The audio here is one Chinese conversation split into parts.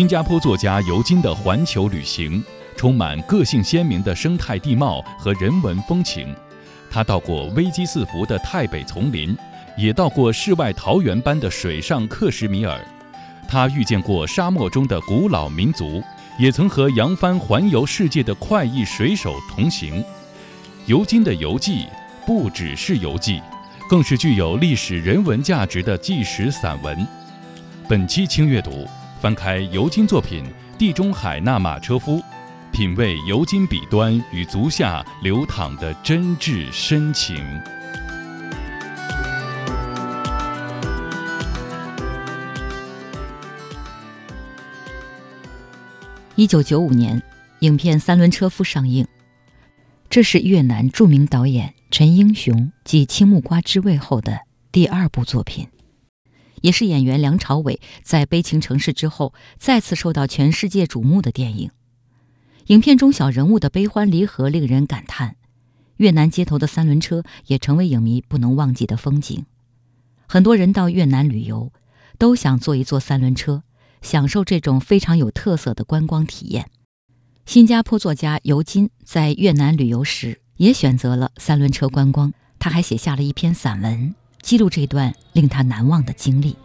新加坡作家尤金的环球旅行，充满个性鲜明的生态地貌和人文风情。他到过危机四伏的泰北丛林，也到过世外桃源般的水上克什米尔。他遇见过沙漠中的古老民族，也曾和扬帆环游世界的快意水手同行。尤金的游记不只是游记，更是具有历史人文价值的纪实散文。本期轻阅读，翻开尤金作品《地中海那马车夫》，品味尤金笔端与足下流淌的真挚深情。一九九五年，影片《三轮车夫》上映。这是越南著名导演陈英雄继《青木瓜之味》后的第二部作品，也是演员梁朝伟在《悲情城市》之后再次受到全世界瞩目的电影。影片中小人物的悲欢离合令人感叹，越南街头的三轮车也成为影迷不能忘记的风景。很多人到越南旅游，都想坐一坐三轮车。享受这种非常有特色的观光体验。新加坡作家尤金在越南旅游时也选择了三轮车观光，他还写下了一篇散文，记录这段令他难忘的经历。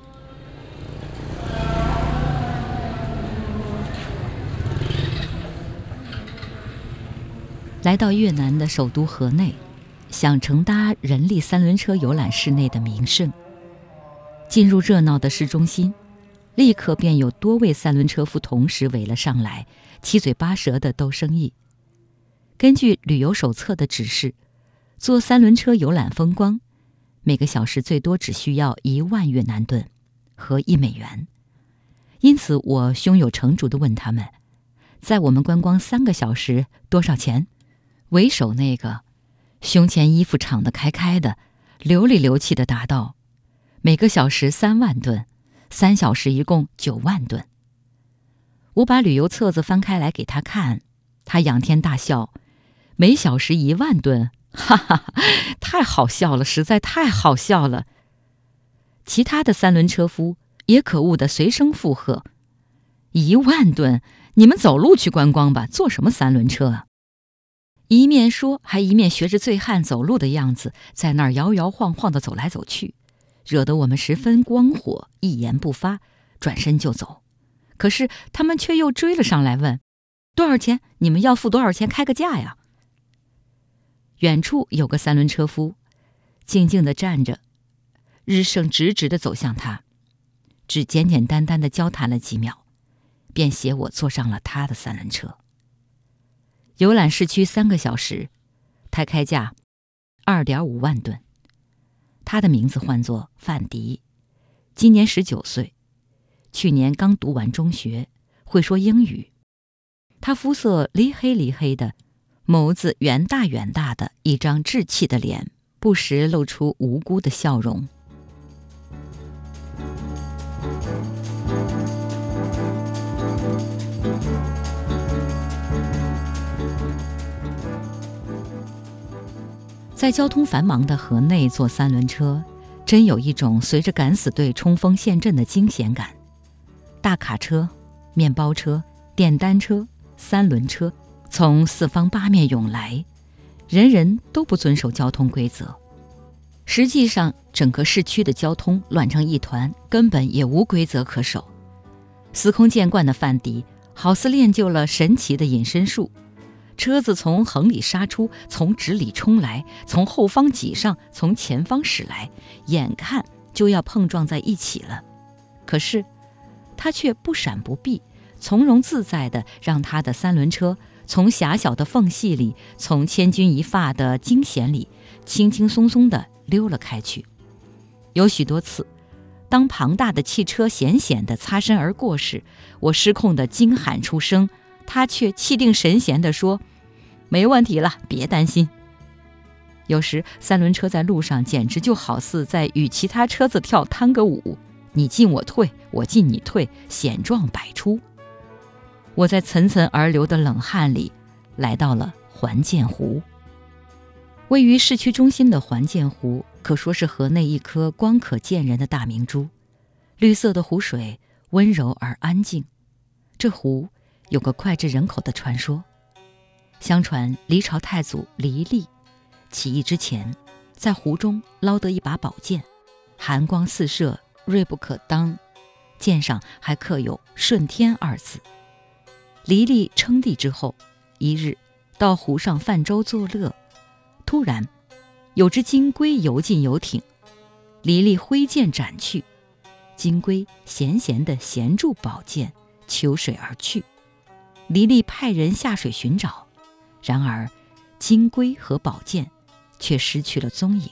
来到越南的首都河内，想乘搭人力三轮车游览市内的名胜，进入热闹的市中心。立刻便有多位三轮车夫同时围了上来，七嘴八舌的斗生意。根据旅游手册的指示，坐三轮车游览风光，每个小时最多只需要一万越南盾，和一美元。因此，我胸有成竹的问他们：“在我们观光三个小时多少钱？”为首那个，胸前衣服敞得开开的，流里流气的答道：“每个小时三万吨。”三小时一共九万吨。我把旅游册子翻开来给他看，他仰天大笑：“每小时一万吨，哈哈，太好笑了，实在太好笑了。”其他的三轮车夫也可恶的随声附和：“一万吨，你们走路去观光吧，坐什么三轮车啊？”一面说，还一面学着醉汉走路的样子，在那儿摇摇晃晃的走来走去。惹得我们十分光火，一言不发，转身就走。可是他们却又追了上来，问：“多少钱？你们要付多少钱？开个价呀！”远处有个三轮车夫，静静的站着，日胜直直的走向他，只简简单单的交谈了几秒，便携我坐上了他的三轮车。游览市区三个小时，他开价二点五万吨。他的名字唤作范迪，今年十九岁，去年刚读完中学，会说英语。他肤色黧黑黧黑的，眸子圆大圆大的，一张稚气的脸，不时露出无辜的笑容。在交通繁忙的河内坐三轮车，真有一种随着敢死队冲锋陷阵的惊险感。大卡车、面包车、电单车、三轮车从四方八面涌来，人人都不遵守交通规则。实际上，整个市区的交通乱成一团，根本也无规则可守。司空见惯的范迪，好似练就了神奇的隐身术。车子从横里杀出，从直里冲来，从后方挤上，从前方驶来，眼看就要碰撞在一起了。可是，他却不闪不避，从容自在地让他的三轮车从狭小的缝隙里，从千钧一发的惊险里，轻轻松松地溜了开去。有许多次，当庞大的汽车险险地擦身而过时，我失控地惊喊出声。他却气定神闲地说：“没问题了，别担心。”有时三轮车在路上简直就好似在与其他车子跳探戈舞，你进我退，我进你退，险状百出。我在层层而流的冷汗里，来到了环建湖。位于市区中心的环建湖，可说是河内一颗光可见人的大明珠。绿色的湖水温柔而安静。这湖有个脍炙人口的传说。相传黎朝太祖黎利起义之前，在湖中捞得一把宝剑，寒光四射，锐不可当，剑上还刻有“顺天”二字。黎利称帝之后，一日到湖上泛舟作乐，突然有只金龟游进游艇，黎利挥剑斩去，金龟闲闲地衔住宝剑，求水而去。黎利派人下水寻找。然而，金龟和宝剑却失去了踪影。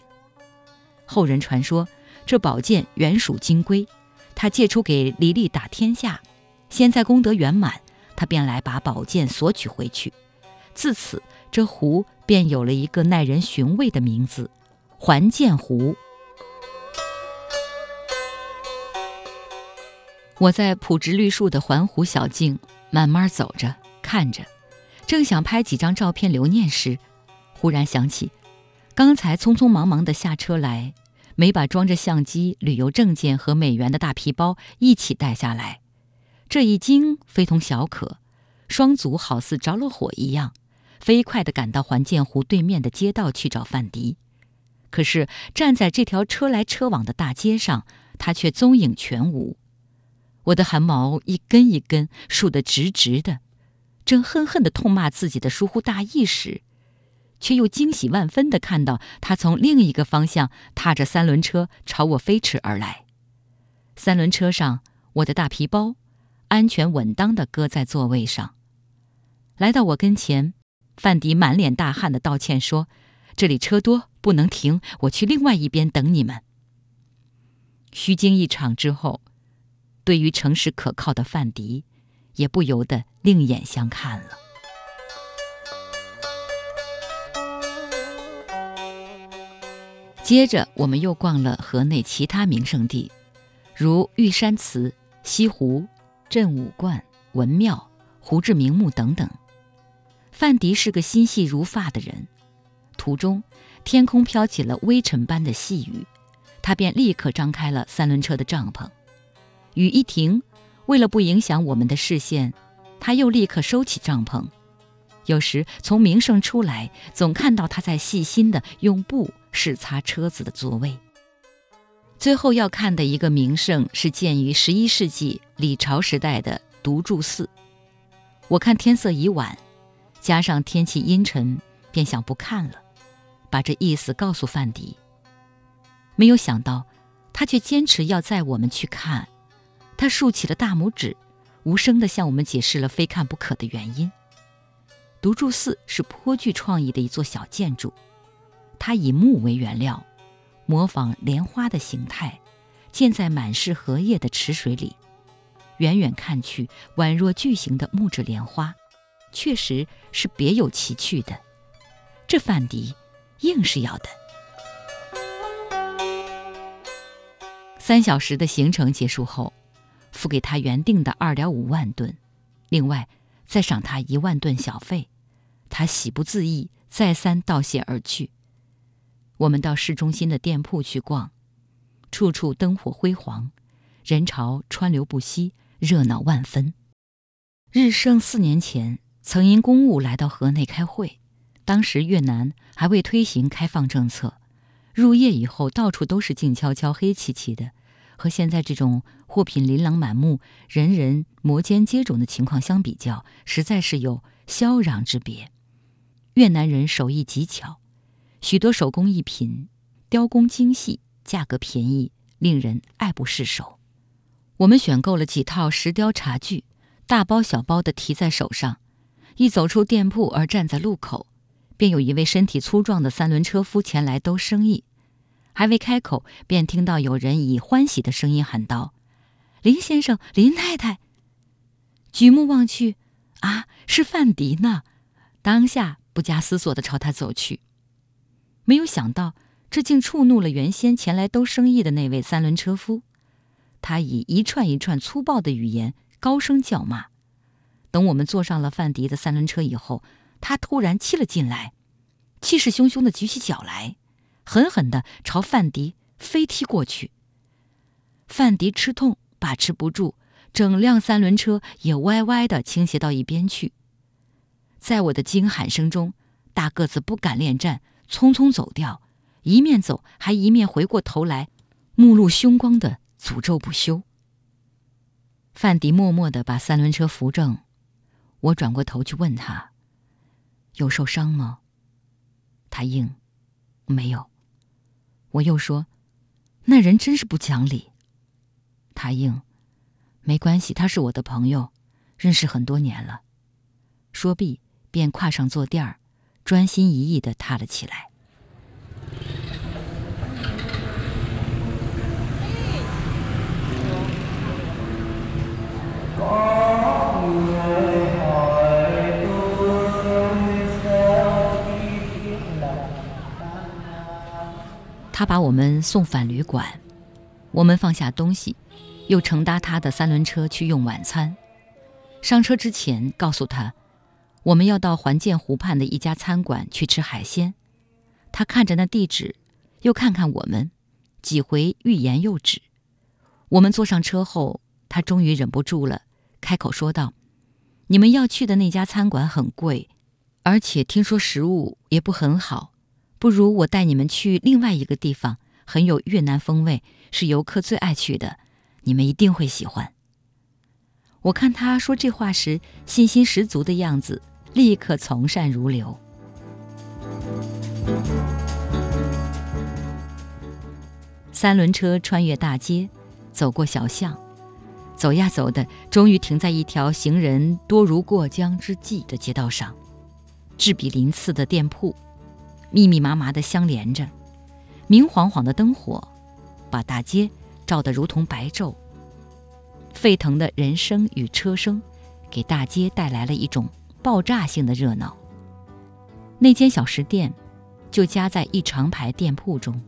后人传说，这宝剑原属金龟，他借出给黎利打天下。现在功德圆满，他便来把宝剑索取回去。自此，这湖便有了一个耐人寻味的名字——环剑湖。我在朴直绿树的环湖小径慢慢走着，看着。正想拍几张照片留念时，忽然想起，刚才匆匆忙忙的下车来，没把装着相机、旅游证件和美元的大皮包一起带下来。这一惊非同小可，双足好似着了火一样，飞快地赶到环建湖对面的街道去找范迪。可是站在这条车来车往的大街上，他却踪影全无。我的汗毛一根一根竖得直直的。正恨恨地痛骂自己的疏忽大意时，却又惊喜万分地看到他从另一个方向踏着三轮车朝我飞驰而来。三轮车上，我的大皮包安全稳当地搁在座位上。来到我跟前，范迪满脸大汗地道歉说：“这里车多，不能停，我去另外一边等你们。”虚惊一场之后，对于诚实可靠的范迪。也不由得另眼相看了。接着，我们又逛了河内其他名胜地，如玉山祠、西湖、镇武观、文庙、胡志明墓等等。范迪是个心细如发的人，途中天空飘起了微尘般的细雨，他便立刻张开了三轮车的帐篷。雨一停。为了不影响我们的视线，他又立刻收起帐篷。有时从名胜出来，总看到他在细心地用布拭擦车子的座位。最后要看的一个名胜是建于十一世纪李朝时代的独柱寺。我看天色已晚，加上天气阴沉，便想不看了，把这意思告诉范迪。没有想到，他却坚持要载我们去看。他竖起了大拇指，无声地向我们解释了非看不可的原因。独柱寺是颇具创意的一座小建筑，它以木为原料，模仿莲花的形态，建在满是荷叶的池水里。远远看去，宛若巨型的木质莲花，确实是别有奇趣的。这范迪硬是要的。三小时的行程结束后。付给他原定的二点五万吨，另外再赏他一万吨小费，他喜不自抑，再三道谢而去。我们到市中心的店铺去逛，处处灯火辉煌，人潮川流不息，热闹万分。日升四年前曾因公务来到河内开会，当时越南还未推行开放政策，入夜以后到处都是静悄悄、黑漆漆的。和现在这种货品琳琅满目、人人摩肩接踵的情况相比较，实在是有霄壤之别。越南人手艺极巧，许多手工艺品雕工精细，价格便宜，令人爱不释手。我们选购了几套石雕茶具，大包小包地提在手上。一走出店铺而站在路口，便有一位身体粗壮的三轮车夫前来兜生意。还未开口，便听到有人以欢喜的声音喊道：“林先生，林太太！”举目望去，啊，是范迪呢！当下不加思索地朝他走去。没有想到，这竟触怒了原先前来兜生意的那位三轮车夫。他以一串一串粗暴的语言高声叫骂。等我们坐上了范迪的三轮车以后，他突然气了进来，气势汹汹地举起脚来。狠狠地朝范迪飞踢过去。范迪吃痛，把持不住，整辆三轮车也歪歪地倾斜到一边去。在我的惊喊声中，大个子不敢恋战，匆匆走掉，一面走还一面回过头来，目露凶光的诅咒不休。范迪默默的把三轮车扶正，我转过头去问他：“有受伤吗？”他应：“没有。”我又说：“那人真是不讲理。”他应：“没关系，他是我的朋友，认识很多年了。”说毕，便跨上坐垫儿，专心一意地踏了起来。他把我们送返旅馆，我们放下东西，又乘搭他的三轮车去用晚餐。上车之前，告诉他我们要到环建湖畔的一家餐馆去吃海鲜。他看着那地址，又看看我们，几回欲言又止。我们坐上车后，他终于忍不住了，开口说道：“你们要去的那家餐馆很贵，而且听说食物也不很好。”不如我带你们去另外一个地方，很有越南风味，是游客最爱去的，你们一定会喜欢。我看他说这话时信心十足的样子，立刻从善如流。三轮车穿越大街，走过小巷，走呀走的，终于停在一条行人多如过江之鲫的街道上，栉比鳞次的店铺。密密麻麻的相连着，明晃晃的灯火，把大街照得如同白昼。沸腾的人声与车声，给大街带来了一种爆炸性的热闹。那间小食店，就夹在一长排店铺中。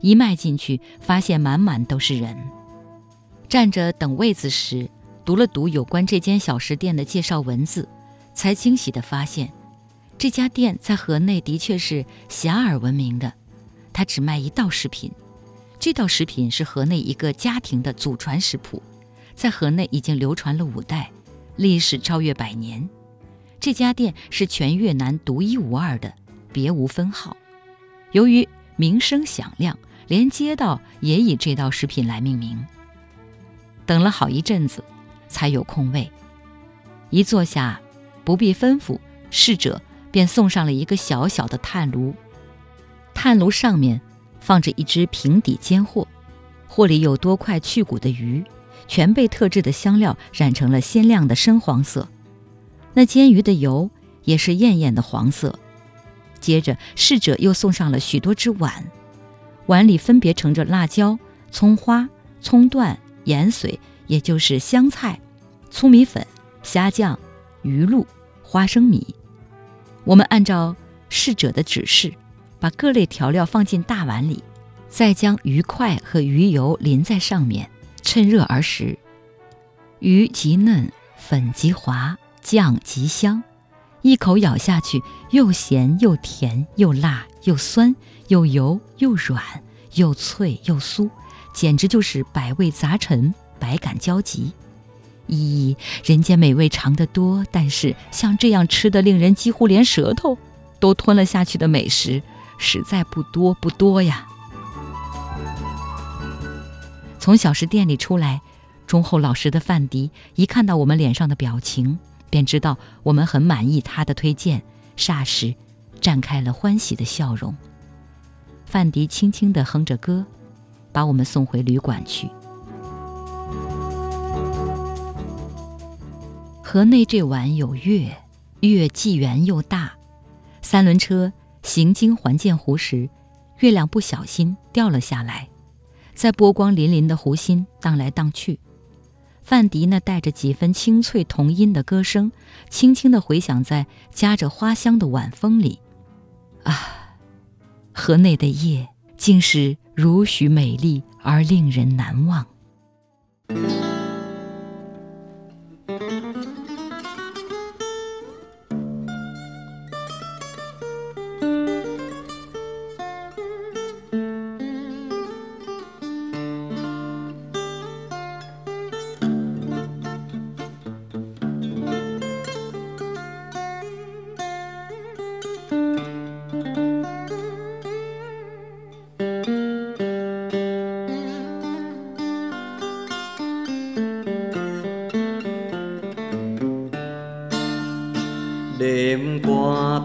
一迈进去，发现满满都是人。站着等位子时，读了读有关这间小食店的介绍文字，才惊喜地发现。这家店在河内的确是遐迩闻名的，它只卖一道食品，这道食品是河内一个家庭的祖传食谱，在河内已经流传了五代，历史超越百年。这家店是全越南独一无二的，别无分号。由于名声响亮，连街道也以这道食品来命名。等了好一阵子，才有空位，一坐下，不必吩咐，侍者。便送上了一个小小的炭炉，炭炉上面放着一只平底煎货，货里有多块去骨的鱼，全被特制的香料染成了鲜亮的深黄色。那煎鱼的油也是艳艳的黄色。接着，侍者又送上了许多只碗，碗里分别盛着辣椒、葱花、葱段、盐水，也就是香菜、粗米粉、虾酱、鱼露、花生米。我们按照侍者的指示，把各类调料放进大碗里，再将鱼块和鱼油淋在上面，趁热而食。鱼极嫩，粉极滑，酱极香，一口咬下去，又咸又甜又辣又酸又油又软又脆又酥，简直就是百味杂陈，百感交集。咦，人间美味尝得多，但是像这样吃的令人几乎连舌头都吞了下去的美食，实在不多不多呀。从小食店里出来，忠厚老实的范迪一看到我们脸上的表情，便知道我们很满意他的推荐，霎时绽开了欢喜的笑容。范迪轻轻地哼着歌，把我们送回旅馆去。河内这晚有月，月既圆又大。三轮车行经环建湖时，月亮不小心掉了下来，在波光粼粼的湖心荡来荡去。范迪那带着几分清脆童音的歌声，轻轻地回响在夹着花香的晚风里。啊，河内的夜竟是如许美丽而令人难忘。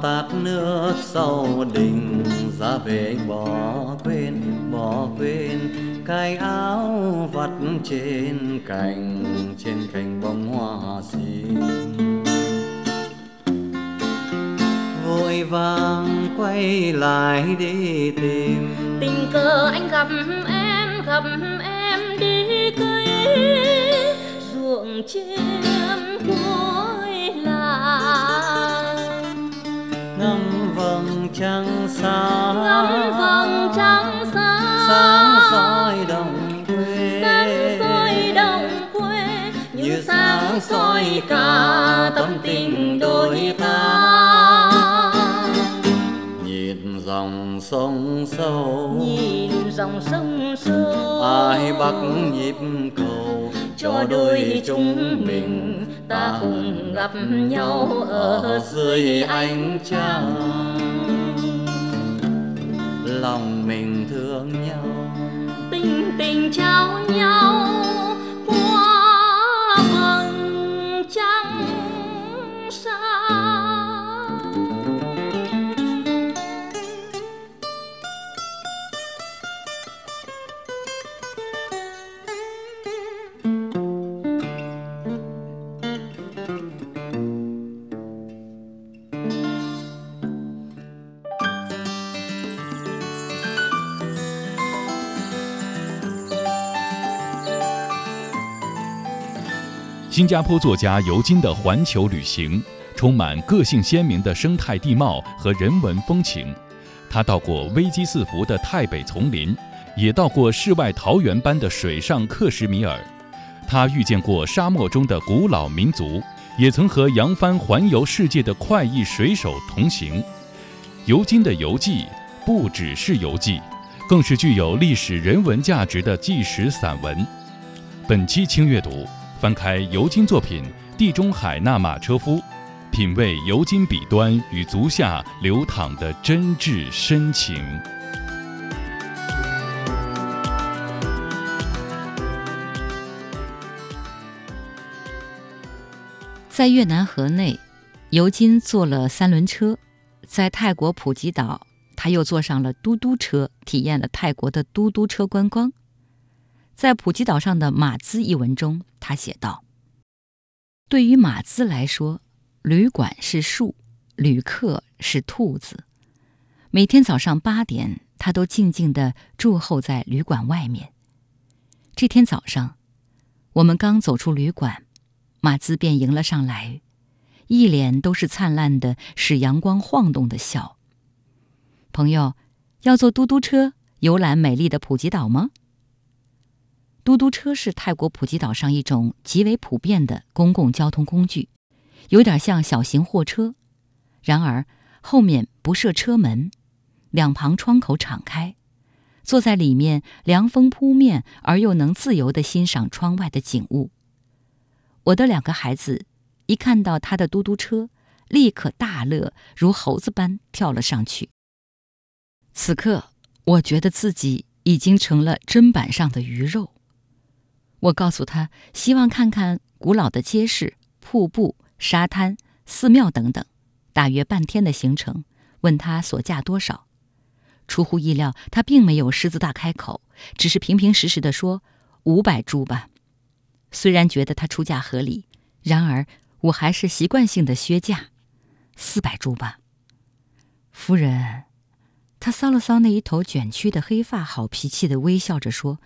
Tát nước sau đình, ra về bỏ quên bỏ quên cái áo vắt trên cành trên cành bông hoa xinh. Vội vàng quay lại đi tìm. Tình cờ anh gặp em gặp em đi cây ruộng chiêm cuối sáng ngắm vầng trăng sáng sáng soi đồng quê. Sáng soi đồng quê. Như sáng soi cả tâm tình đôi ta. nhìn dòng sông sâu. Nhìn dòng sông sâu. Ai bắt nhịp cầu cho đôi chúng mình ta cùng gặp nhau ở dưới ánh trăng lòng mình thương nhau. Tình tình trao nhau. 新加坡作家尤金的环球旅行，充满个性鲜明的生态地貌和人文风情。他到过危机四伏的泰北丛林，也到过世外桃源般的水上克什米尔。他遇见过沙漠中的古老民族，也曾和扬帆环游世界的快意水手同行。尤金的游记不只是游记，更是具有历史人文价值的纪实散文。本期轻阅读。翻开尤金作品《地中海那马车夫》，品味尤金笔端与足下流淌的真挚深情。在越南河内，尤金坐了三轮车；在泰国普吉岛，他又坐上了嘟嘟车，体验了泰国的嘟嘟车观光。在普吉岛上的马兹一文中，他写道：“对于马兹来说，旅馆是树，旅客是兔子。每天早上八点，他都静静地驻候在旅馆外面。这天早上，我们刚走出旅馆，马兹便迎了上来，一脸都是灿烂的、使阳光晃动的笑。朋友，要坐嘟嘟车游览美丽的普吉岛吗？”嘟嘟车是泰国普吉岛上一种极为普遍的公共交通工具，有点像小型货车。然而后面不设车门，两旁窗口敞开，坐在里面凉风扑面，而又能自由地欣赏窗外的景物。我的两个孩子一看到他的嘟嘟车，立刻大乐，如猴子般跳了上去。此刻，我觉得自己已经成了砧板上的鱼肉。我告诉他，希望看看古老的街市、瀑布、沙滩、寺庙等等，大约半天的行程。问他所价多少？出乎意料，他并没有狮子大开口，只是平平实实的说：“五百铢吧。”虽然觉得他出价合理，然而我还是习惯性的削价：“四百铢吧。”夫人，他搔了搔那一头卷曲的黑发，好脾气的微笑着说。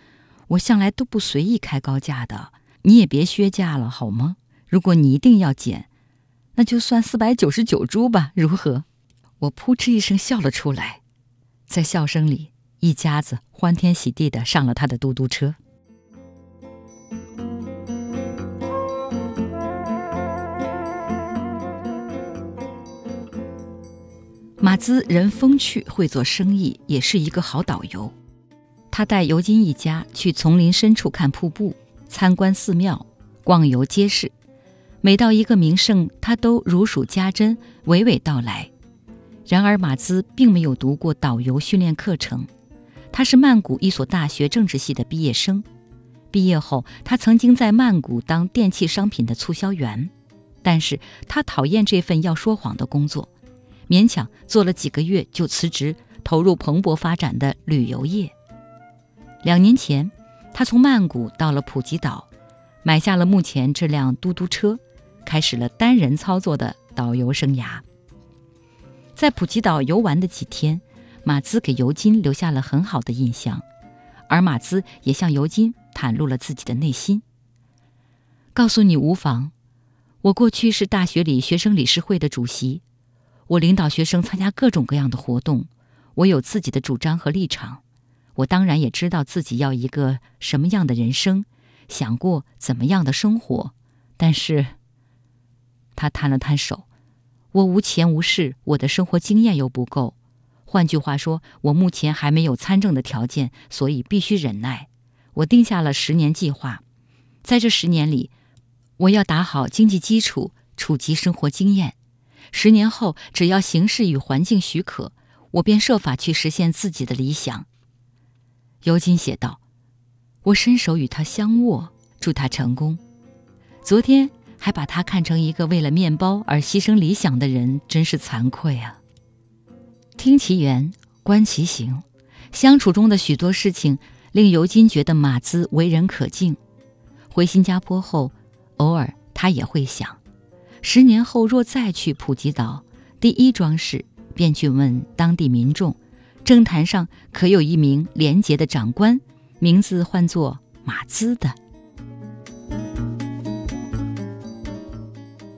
我向来都不随意开高价的，你也别削价了好吗？如果你一定要减，那就算四百九十九铢吧，如何？我扑哧一声笑了出来，在笑声里，一家子欢天喜地的上了他的嘟嘟车。马兹人风趣，会做生意，也是一个好导游。他带尤金一家去丛林深处看瀑布、参观寺庙、逛游街市，每到一个名胜，他都如数家珍，娓娓道来。然而，马兹并没有读过导游训练课程，他是曼谷一所大学政治系的毕业生。毕业后，他曾经在曼谷当电器商品的促销员，但是他讨厌这份要说谎的工作。勉强做了几个月就辞职，投入蓬勃发展的旅游业。两年前，他从曼谷到了普吉岛，买下了目前这辆嘟嘟车，开始了单人操作的导游生涯。在普吉岛游玩的几天，马兹给尤金留下了很好的印象，而马兹也向尤金袒露了自己的内心。告诉你无妨，我过去是大学里学生理事会的主席。我领导学生参加各种各样的活动，我有自己的主张和立场。我当然也知道自己要一个什么样的人生，想过怎么样的生活。但是，他摊了摊手，我无钱无势，我的生活经验又不够。换句话说，我目前还没有参政的条件，所以必须忍耐。我定下了十年计划，在这十年里，我要打好经济基础，储积生活经验。十年后，只要形势与环境许可，我便设法去实现自己的理想。尤金写道：“我伸手与他相握，祝他成功。昨天还把他看成一个为了面包而牺牲理想的人，真是惭愧啊。”听其言，观其行，相处中的许多事情令尤金觉得马兹为人可敬。回新加坡后，偶尔他也会想。十年后若再去普吉岛，第一桩事便去问当地民众，政坛上可有一名廉洁的长官，名字唤作马兹的。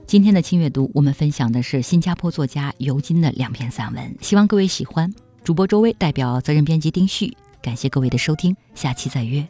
今天的轻阅读，我们分享的是新加坡作家尤金的两篇散文，希望各位喜欢。主播周薇代表责任编辑丁旭，感谢各位的收听，下期再约。